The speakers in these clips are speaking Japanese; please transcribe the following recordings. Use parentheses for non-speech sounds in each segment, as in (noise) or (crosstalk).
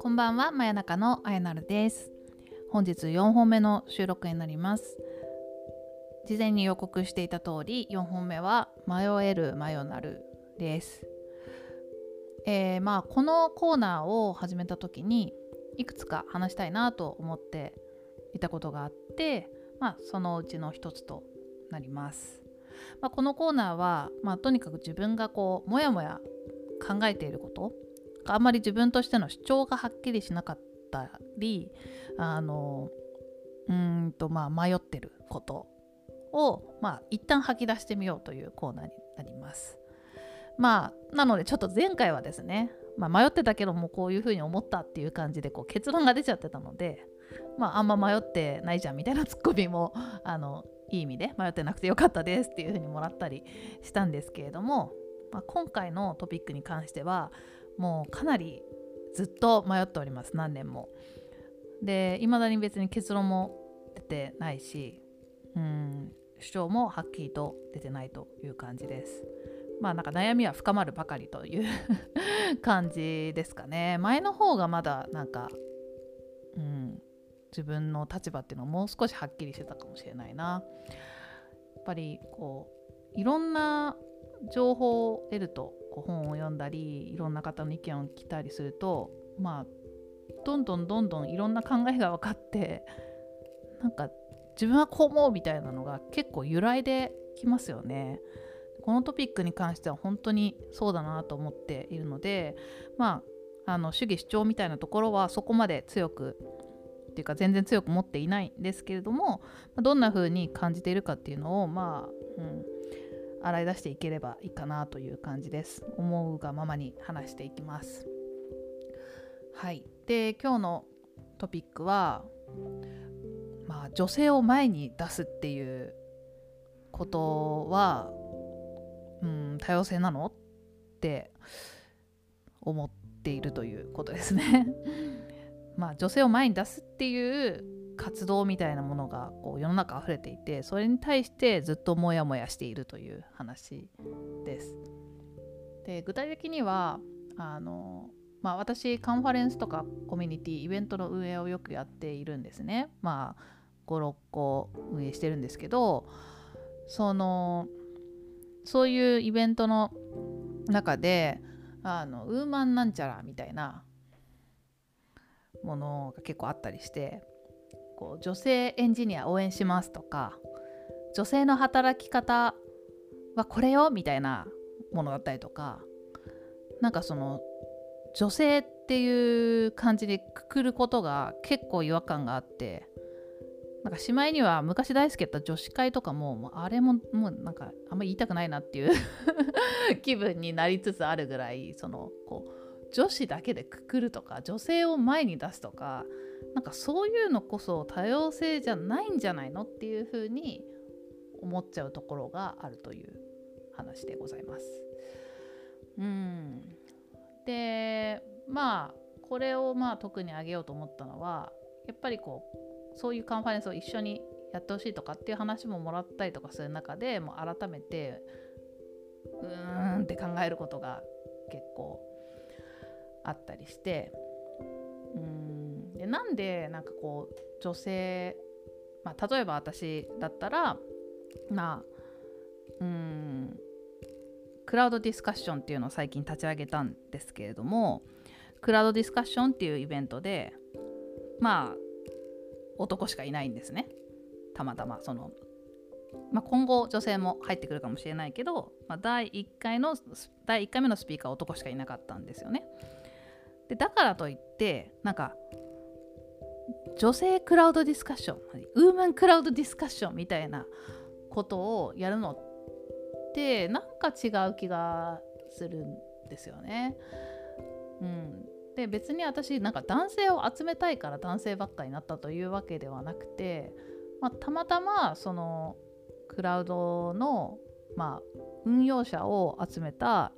こんばんは、真夜中のあやなるです。本日4本目の収録になります。事前に予告していた通り4本目は迷える迷なるです。えー、まあこのコーナーを始めた時にいくつか話したいなと思っていたことがあってまあそのうちの一つとなります、まあ、このコーナーは、まあ、とにかく自分がこうもやもや考えていることあんまり自分としての主張がはっきりしなかったりあのうんとまあ迷ってることをまあ一旦吐き出してみようというコーナーになります。まあなのでちょっと前回はですね、まあ、迷ってたけどもこういうふうに思ったっていう感じでこう結論が出ちゃってたので、まあ、あんま迷ってないじゃんみたいなツッコミもあのいい意味で迷ってなくてよかったですっていうふうにもらったりしたんですけれども、まあ、今回のトピックに関してはもうかなりずっと迷っております何年も。でいまだに別に結論も出てないしうん主張もはっきりと出てないという感じです。まあなんか悩みは深まるばかりという (laughs) 感じですかね。前の方がまだなんか、うん、自分の立場っていうのをもう少しはっきりしてたかもしれないな。やっぱりこういろんな情報を得るとこう本を読んだりいろんな方の意見を聞いたりするとまあどんどんどんどんいろんな考えが分かってなんか自分はこう思うみたいなのが結構由来できますよね。このトピックに関しては本当にそうだなと思っているのでまああの主義主張みたいなところはそこまで強くていうか全然強く持っていないんですけれどもどんな風に感じているかっていうのをまあ、うん、洗い出していければいいかなという感じです。思うがままに話していきます。はい。で今日のトピックはまあ女性を前に出すっていうことはうん多様性なのって思っているということですね。まあ女性を前に出すっていう活動みたいなものがこう世の中溢れていてそれに対してずっとモヤモヤしているという話です。で具体的にはあの、まあ、私カンファレンスとかコミュニティイベントの運営をよくやっているんですね。まあ56個運営してるんですけどそのそういうイベントの中であのウーマンなんちゃらみたいなものが結構あったりしてこう女性エンジニア応援しますとか女性の働き方はこれよみたいなものだったりとかなんかその女性っていう感じでくくることが結構違和感があってなんかしまいには昔大好きだった女子会とかももうあれももうなんかあんまり言いたくないなっていう (laughs) 気分になりつつあるぐらいそのこう女子だけでくくるとか女性を前に出すとかなんかそういうのこそ多様性じゃないんじゃないのっていうふうに思っちゃうところがあるという話でございます。うん、でまあこれをまあ特に挙げようと思ったのはやっぱりこうそういうカンファレンスを一緒にやってほしいとかっていう話ももらったりとかする中でもう改めてうーんって考えることが結構あったりして。うん。でなんでなんかこう女性、まあ、例えば私だったらまあうん。クラウドディスカッションっていうのを最近立ち上げたんですけれどもクラウドディスカッションっていうイベントでまあ男しかいないんですね。たまたまその、まあ、今後女性も入ってくるかもしれないけど、まあ、第1回の第1回目のスピーカーは男しかいなかったんですよね。でだからといってなんか女性クラウドディスカッションウーマンクラウドディスカッションみたいなことをやるのってなんか違う気がするんですよね。うん、で別に私なんか男性を集めたいから男性ばっかになったというわけではなくて、まあ、たまたまそのクラウドの、まあ、運用者を集めた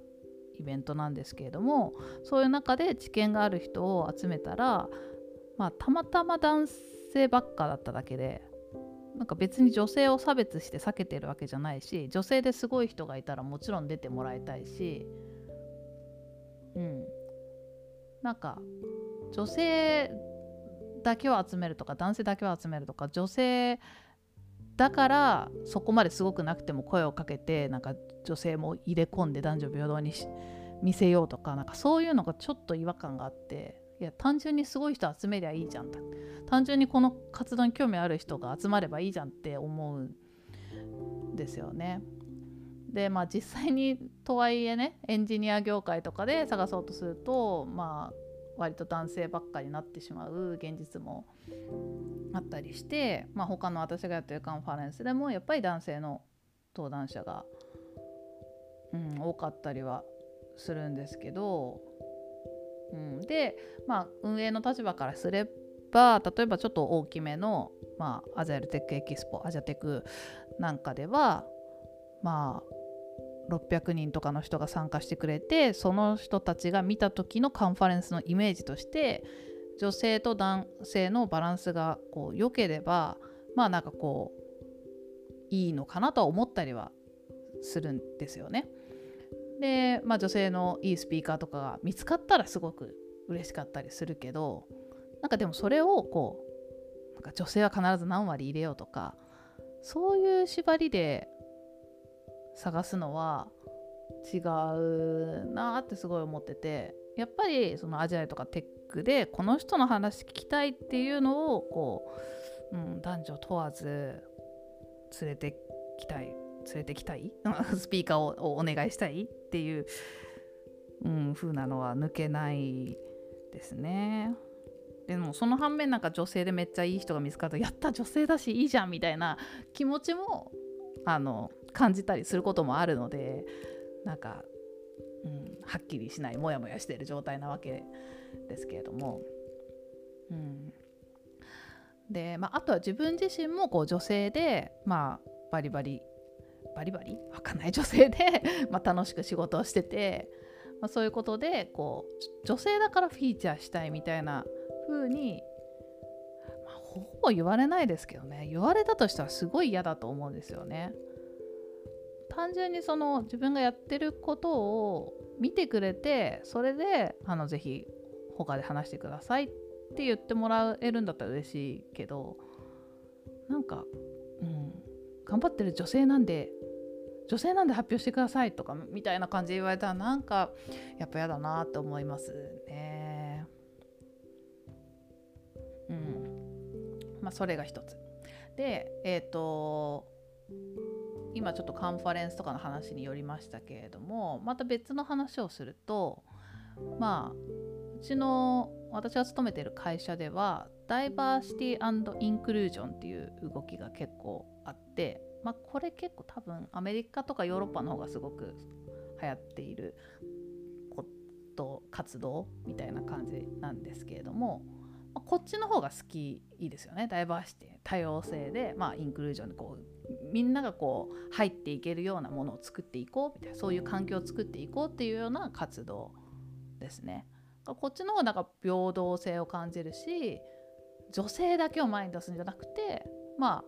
イベントなんですけれどもそういう中で知見がある人を集めたらまあたまたま男性ばっかだっただけでなんか別に女性を差別して避けてるわけじゃないし女性ですごい人がいたらもちろん出てもらいたいしうん。なんか女性だけを集めるとか男性だけを集めるとか女性だからそこまですごくなくても声をかけてなんか女性も入れ込んで男女平等に見せようとかなんかそういうのがちょっと違和感があっていや単純にすごい人集めりゃいいじゃん単純にこの活動に興味ある人が集まればいいじゃんって思うんですよね。でまあ実際にとはいえねエンジニア業界とかで探そうとするとまあ割と男性ばっかりになってしまう現実もあったりして、まあ、他の私がやってるカンファレンスでもやっぱり男性の登壇者が、うん、多かったりはするんですけどうん、で、まあ、運営の立場からすれば例えばちょっと大きめの、まあ、アジャイルテックエキスポアジャテクなんかではまあ600人とかの人が参加してくれてその人たちが見た時のカンファレンスのイメージとして女性と男性のバランスがこう良ければまあなんかこういいのかなとは思ったりはするんですよね。で、まあ、女性のいいスピーカーとかが見つかったらすごく嬉しかったりするけどなんかでもそれをこうなんか女性は必ず何割入れようとかそういう縛りで探すのは違うなってすごい思っててやっぱりそのアジアとかテックでこの人の話聞きたいっていうのをこう、うん、男女問わず連れてきたい連れてきたい？(laughs) スピーカーをお願いしたいっていう、うん、風なのは抜けないですね。でもその反面なんか女性でめっちゃいい人が見つかるとやった女性だしいいじゃんみたいな気持ちもあの感じたりすることもあるのでなんか、うん、はっきりしないモヤモヤしてる状態なわけですけれども。うんでまあ、あとは自分自身もこう女性で、まあ、バリバリバリバリ？わかんない女性で (laughs) ま楽しく仕事をしてて、まあ、そういうことでこう女性だからフィーチャーしたいみたいな風に、ま、ほぼ言われないですけどね言われたとしたらすごい嫌だと思うんですよね。単純にその自分がやってることを見てくれてそれであのぜひ他で話してくださいって言ってもらえるんだったら嬉しいけどなんかうん頑張ってる女性なんで女性なんで発表してくださいとかみたいな感じで言われたらなんかやっぱ嫌だなって思いますね。うん。まあそれが一つ。でえっ、ー、と今ちょっとカンファレンスとかの話によりましたけれどもまた別の話をするとまあうちの私が勤めている会社ではダイバーシティインクルージョンっていう動きが結構あってまあ、これ結構多分アメリカとかヨーロッパの方がすごく流行っていること活動みたいな感じなんですけれども、まあ、こっちの方が好きいいですよね。ダイバーシティ多様性で、まあ、インクルージョンでこうみんながこう入っていけるようなものを作っていこうみたいなそういう環境を作っていこうっていうような活動ですね。こっちの方がなんか平等性を感じるし女性だけを前に出すんじゃなくてまあ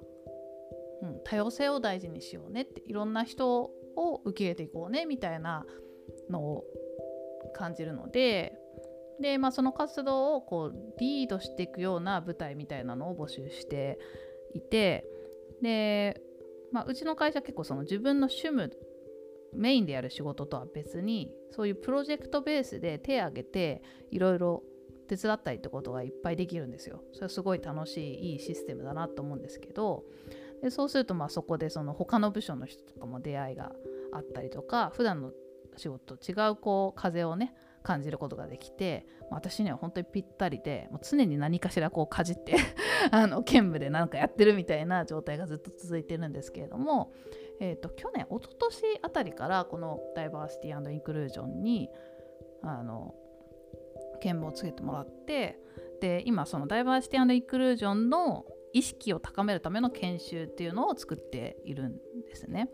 うん、多様性を大事にしようねっていろんな人を受け入れていこうねみたいなのを感じるのでで、まあ、その活動をこうリードしていくような舞台みたいなのを募集していてで、まあ、うちの会社結構その自分の趣味メインでやる仕事とは別にそういうプロジェクトベースで手を挙げていろいろ手伝ったりってことがいっぱいできるんですよ。それはすごい楽しいいいシステムだなと思うんですけどでそうするとまあそこでその他の部署の人とかも出会いがあったりとか普段の仕事と違うこう風をね感じることができて私には本当にぴったりでもう常に何かしらこうかじって (laughs) あの兼務で何かやってるみたいな状態がずっと続いてるんですけれども、えーと、去年一昨年あたりからこのダイバーシティインクルージョンにあの兼務をつけてもらってで今そのダイバーシティインクルージョンの意識を高めるための研修っていうのを作っているんですね。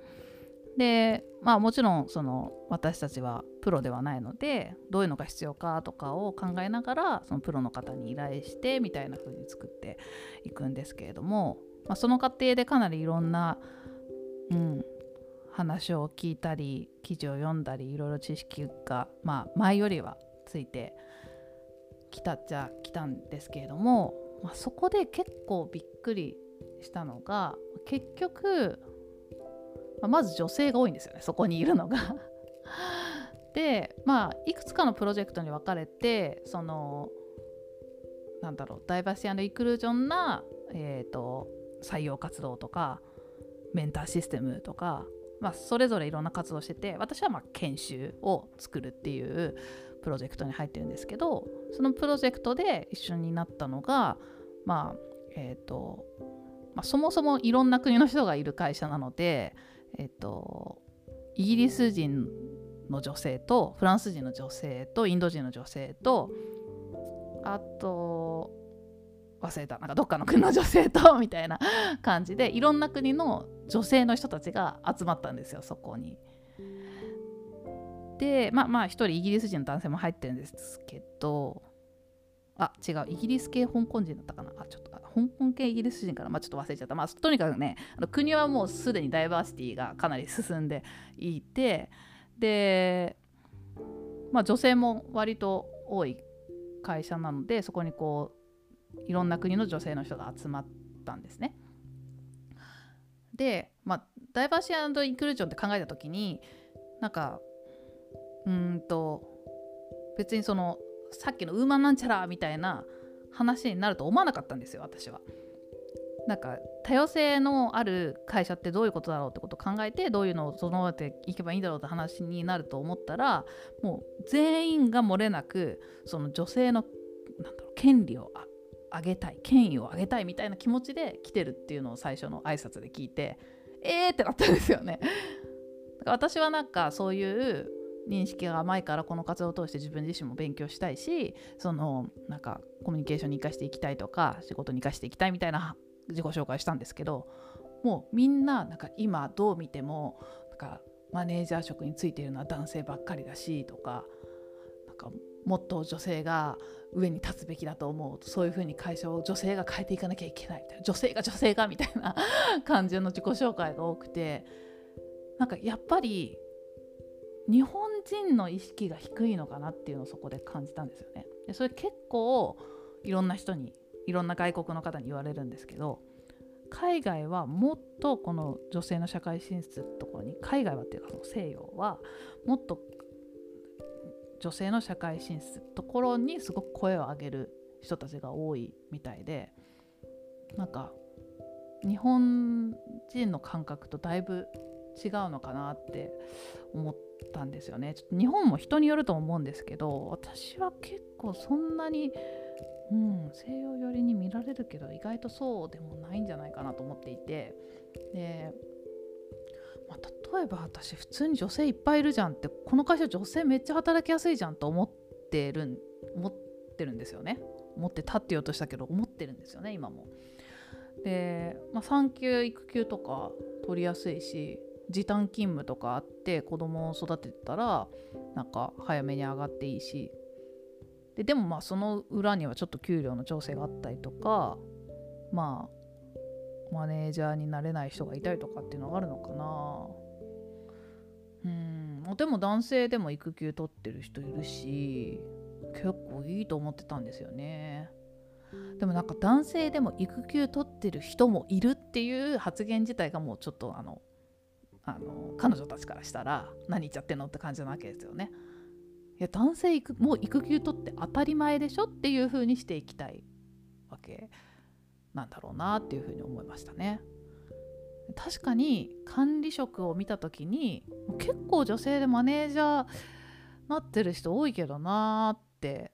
でまあもちろんその私たちはプロではないのでどういうのが必要かとかを考えながらそのプロの方に依頼してみたいな風に作っていくんですけれどもまあ、その過程でかなりいろんな、うん、話を聞いたり記事を読んだりいろいろ知識が、まあ、前よりはついてきたっちゃ来たんですけれども、まあ、そこで結構びっくりしたのが結局、ま、まず女性が多いんですよねそこにいるのが。でまあいくつかのプロジェクトに分かれてそのなんだろうダイバーシティイクルージョンな、えーと、採用活動とかメンターシステムとか、まあ、それぞれいろんな活動してて私はまあ研修を作るっていうプロジェクトに入ってるんですけどそのプロジェクトで一緒になったのがまあえっ、ー、と、まあ、そもそもいろんな国の人がいる会社なのでえっ、ー、とイギリス人の女性とフランス人の女性とインド人の女性とあと忘れた。なんかどっかの国の女性と (laughs) みたいな感じでいろんな国の女性の人たちが集まったんですよそこに。でまあまあ一人イギリス人の男性も入ってるんですけどあ違う。イギリス系香港人だったかな？あちょっと香港系イギリス人から、まあ、ちょっと忘れちゃった、まあ、とにかくねあの国はもうすでにダイバーシティがかなり進んでいてで、まあ、女性も割と多い会社なのでそこにこういろんな国の女性の人が集まったんですね。で、まあ、ダイバーシティインクルージョンって考えた時になんかうんと別にそのさっきのウーマンなんちゃらみたいな話になると思わなかったんですよ私は。なんか多様性のある会社ってどういうことだろうってことを考えてどういうのを整えていけばいいんだろうって話になると思ったらもう全員が漏れなくその女性のなんだろう権利を上げたい権威を上げたいみたいな気持ちで来てるっていうのを最初の挨拶で聞いてえーってなったんですよね。私はなんかそういう認識が甘いからこの活動を通して自分自身も勉強したいしそのなんかコミュニケーションに生かしていきたいとか仕事に生かしていきたいみたいな自己紹介したんですけどもうみんななんか今どう見てもなんかマネージャー職についているのは男性ばっかりだしとかなんかもっと女性が上に立つべきだと思うそういうふうに会社を女性が変えていかなきゃいけないみたいな女性が女性がみたいな (laughs) 感じの自己紹介が多くてなんかやっぱり日本人の意識が低いのかなっていうのをそこで感じたんですよね。でそれ結構いろんな人にいろんな外国の方に言われるんですけど海外はもっとこの女性の社会進出ってところに海外はっていうかその西洋はもっと女性の社会進出ところにすごく声を上げる人たちが多いみたいでなんか日本人の感覚とだいぶ違うのかなって思ったんですよね。ちょっと日本も人によると思うんですけど私は結構そんなにうん、西洋寄りに見られるけど意外とそうでもないんじゃないかなと思っていて。で、まあ、例えば私普通に女性いっぱいいるじゃんってこの会社女性めっちゃ働きやすいじゃんと思ってる思ってるんですよね。思ってたって言おうとしたけど思ってるんですよね今も。で、まあ、産休育休とか取りやすいし時短勤務とかあって子供を育てたらなんか早めに上がっていいしででもまあその裏にはちょっと給料の調整があったりとかまあマネージャーになれない人がいたりとかっていうのがあるのかな。うん。でも男性でも育休取ってる人いるし結構いいと思ってたんですよね。でもなんか男性でも育休取ってる人もいるっていう発言自体がもうちょっとあのあの彼女たちからしたら何言っちゃってんのって感じなわけですよね。いや男性もう育休取って当たり前でしょっていう風にしていきたいわけなんだろうなっていう風に思いましたね。確かに管理職を見た時に結構女性でマネージャーなってる人多いけどなーって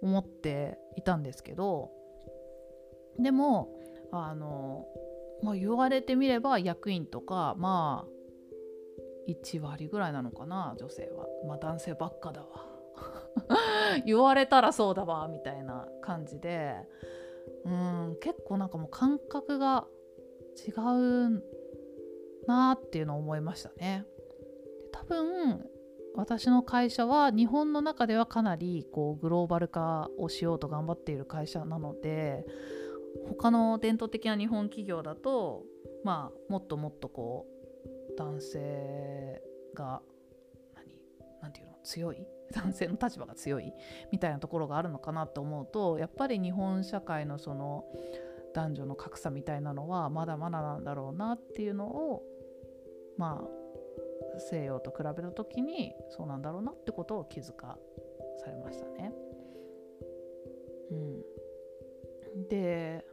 思っていたんですけどでもあの、まあ、言われてみれば役員とかまあ1割ぐらいなのかな女性は。まあ男性ばっかだわ。(laughs) 言われたらそうだわみたいな感じで。うん結構なんかもう感覚が違うなっていうのを思いましたね。多分私の会社は日本の中ではかなりこうグローバル化をしようと頑張っている会社なので他の伝統的な日本企業だとまあもっともっとこう男性が何？何て言うの？強い？(laughs) 男性の立場が強いみたいなところがあるのかなと思うとやっぱり日本社会のその男女の格差みたいなのはまだまだなんだろうなっていうのをまあ西洋と比べた時にそうなんだろうなってことを気づかされましたね。うん、で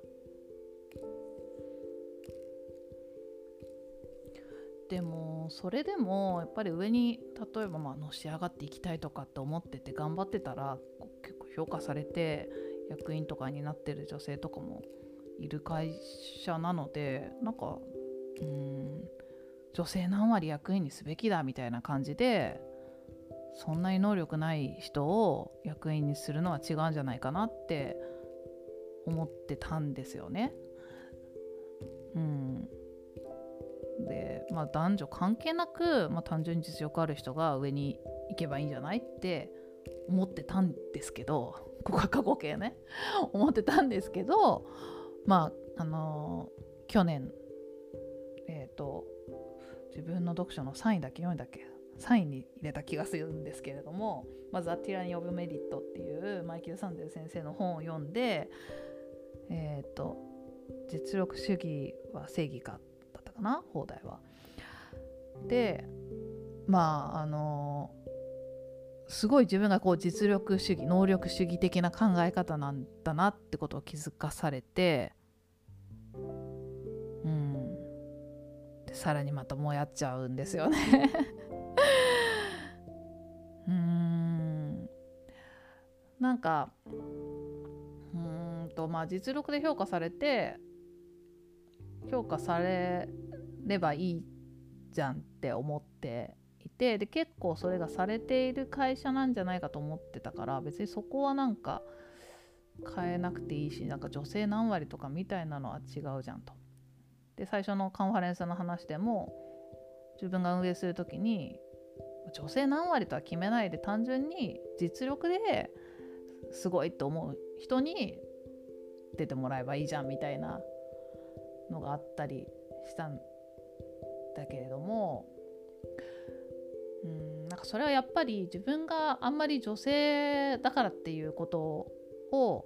でもそれでもやっぱり上に例えばまあのし上がっていきたいとかって思ってて頑張ってたら結構評価されて役員とかになってる女性とかもいる会社なのでなんかうん女性何割役員にすべきだみたいな感じでそんなに能力ない人を役員にするのは違うんじゃないかなって思ってたんですよね。うん、で、まあ、男女関係なく、まあ、単純に実力ある人が上に行けばいいんじゃないって思ってたんですけどここは過去形ね。(laughs) 思ってたんですけどまああのー、去年えっ、ー、と自分の読書の3位だけ4位だっけ3位に入れた気がするんですけれどもまず「アティラニ・オブ・メリット」っていうマイケル・サンデル先生の本を読んでえっ、ー、と実力主義は正義かっかな放題は。でまああのすごい自分がこう実力主義能力主義的な考え方なんだなってことを気づかされてうん。でさらにまたもやっちゃうんですよね。(laughs) うん。なんかうんとまあ実力で評価されて評価されればいいじゃんって思っていてで結構それがされている会社なんじゃないかと思ってたから別にそこはなんか変えなくていいしなんか女性何割とかみたいなのは違うじゃんと。で最初のカンファレンスの話でも自分が運営する時に女性何割とは決めないで単純に実力ですごいと思う人に出てもらえばいいじゃんみたいなのがあったりしたんだけれどもうんなんかそれはやっぱり自分があんまり女性だからっていうことを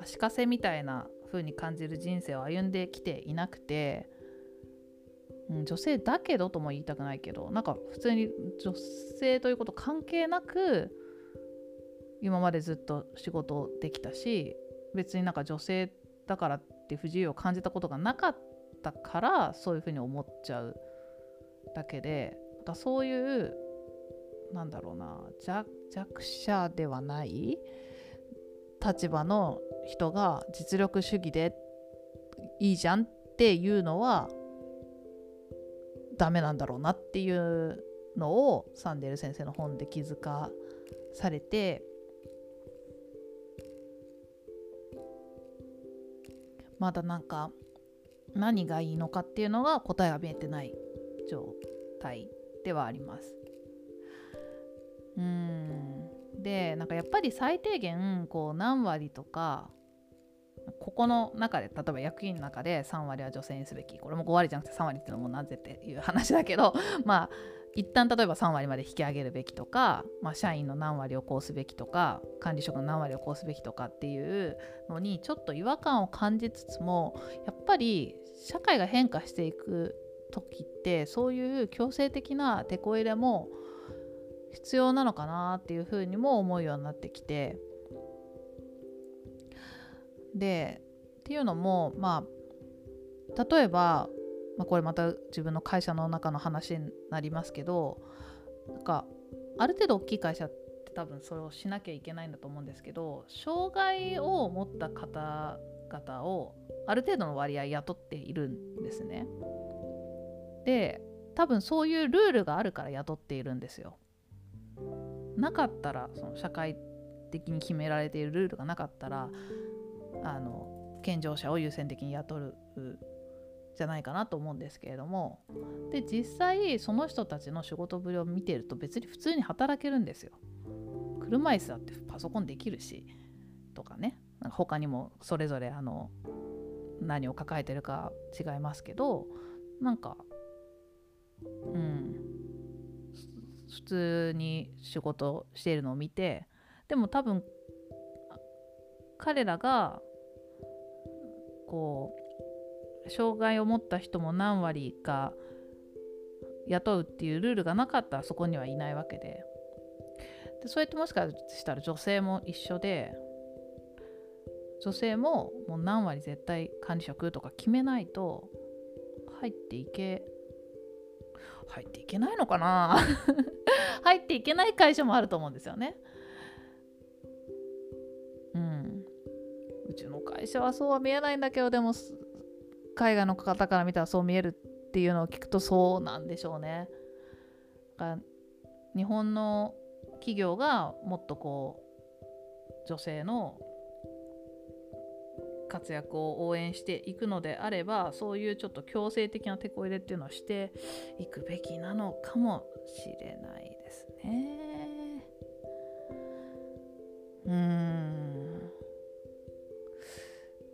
足かせみたいな風に感じる人生を歩んできていなくて、うん、女性だけどとも言いたくないけどなんか普通に女性ということ関係なく今までずっと仕事できたし別になんか女性だからって不自由を感じたことがなかったからそういうふうに思っちゃうだけでなんかそういうなんだろうな弱者ではない立場の人が実力主義でいいじゃんっていうのはダメなんだろうなっていうのをサンデル先生の本で気づかされてまだなんか何がいいのかっていうのが答えが見えてない。状態ではあります。うんでなんかやっぱり最低限こう何割とかここの中で例えば役員の中で3割は女性にすべきこれも5割じゃなくて3割っていうのもなぜっていう話だけど (laughs) まあ一旦例えば3割まで引き上げるべきとか、まあ、社員の何割をこうすべきとか管理職の何割をこうすべきとかっていうのにちょっと違和感を感じつつもやっぱり社会が変化していく時ってそういう強制的なテこ入れも必要なのかなっていうふうにも思うようになってきてでっていうのもまあ例えばまあ、これまた自分の会社の中の話になりますけどなんかある程度大きい会社って多分それをしなきゃいけないんだと思うんですけど障害を持った方々をある程度の割合雇っているんですね。で多分そういうルールがあるから雇っているんですよ。なかったらその社会的に決められているルールがなかったらあの健常者を優先的に雇うじゃないかなと思うんですけれどもで実際その人たちの仕事ぶりを見てると別に普通に働けるんですよ。車椅子だってパソコンできるしとかねなんか他にもそれぞれあの何を抱えてるか違いますけどなんかうん。普通に仕事しているのを見てでも多分彼らがこう障害を持った人も何割か雇うっていうルールがなかったらそこにはいないわけで。でそうやってもしかしたら女性も一緒で女性ももう何割絶対管理職とか決めないと入っていけ入っていけないのかな？(laughs) 入っていけない会社もあると思うんですよね。うん。うちの会社はそうは見えないんだけどでも海外の方から見たらそう見えるっていうのを聞くとそうなんでしょうね。日本の企業がもっとこう女性の活躍を応援していくのであればそういうちょっと強制的な手こ入れっていうのをしていくべきなのかもしれないですね。うん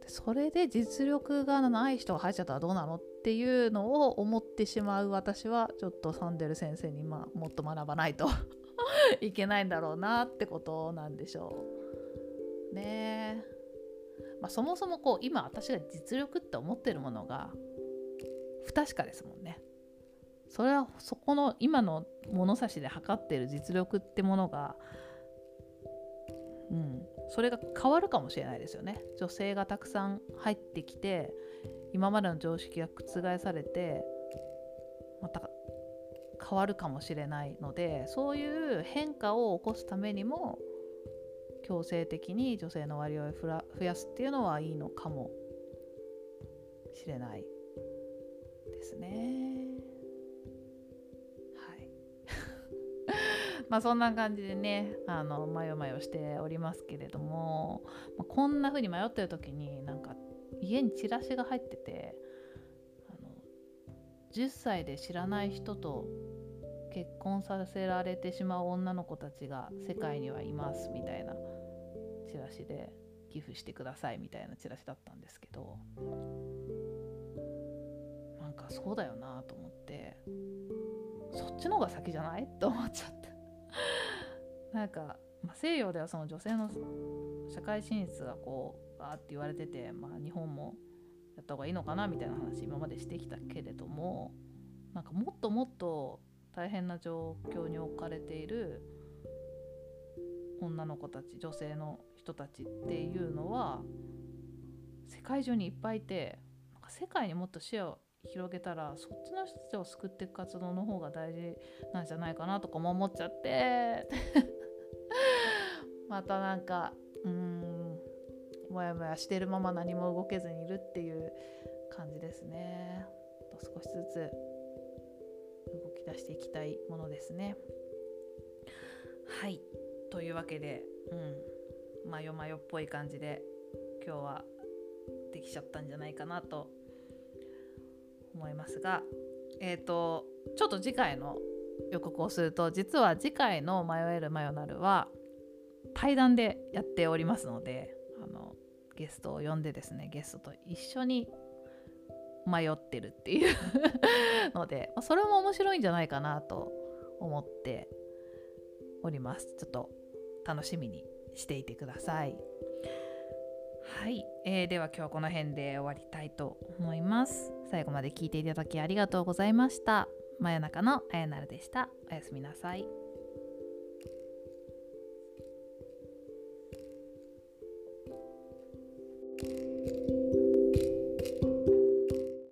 それで実力がない人が入っちゃったらどうなのっていうのを思ってしまう私はちょっとサンデル先生に、まあ、もっと学ばないと (laughs) いけないんだろうなってことなんでしょう。ねえ。まあ、そもそもこう今私が実力って思ってるものが不確かですもんね。それはそこの今の物差しで測ってる実力ってものが、うん、それが変わるかもしれないですよね。女性がたくさん入ってきて今までの常識が覆されてまた変わるかもしれないのでそういう変化を起こすためにも強制的に女性の割合を増やすっていうのはいいのかもしれないですね。はい。(laughs) まあそんな感じでねあの迷よ迷よしておりますけれども、まあ、こんな風に迷ってる時になんか家にチラシが入っててあの10歳で知らない人と結婚させられてしまう女の子たちが世界にはいますみたいなチラシで寄付してくださいみたいなチラシだったんですけどなんかそうだよなと思ってそっちの方が先じゃない？(laughs) と思っちゃった。なんか、まあ、西洋ではその女性の社会進出がこうあって言われてて、まあ、日本もやった方がいいのかなみたいな話今までしてきたけれどもなんかもっともっと大変な状況に置かれている女の子たち女性の人たちっていうのは世界中にいっぱいいてなんか世界にもっと視野を広げたらそっちの人たちを救っていく活動の方が大事なんじゃないかなとかも思っちゃって (laughs) またなんかうんもやもやしてるまま何も動けずにいるっていう感じですね。と少しずつ動き出していきたいものですね。はいというわけで、うん、マヨマヨっぽい感じで今日はできちゃったんじゃないかなと思いますがえっ、ー、とちょっと次回の予告をすると実は次回の「迷えるマヨナル」は対談でやっておりますのであのゲストを呼んでですねゲストと一緒に迷ってるっていう (laughs) ので、それも面白いんじゃないかなと思っております。ちょっと楽しみにしていてください。はい、えー、では今日この辺で終わりたいと思います。最後まで聞いていただきありがとうございました。真夜中のあやなるでした。おやすみなさい。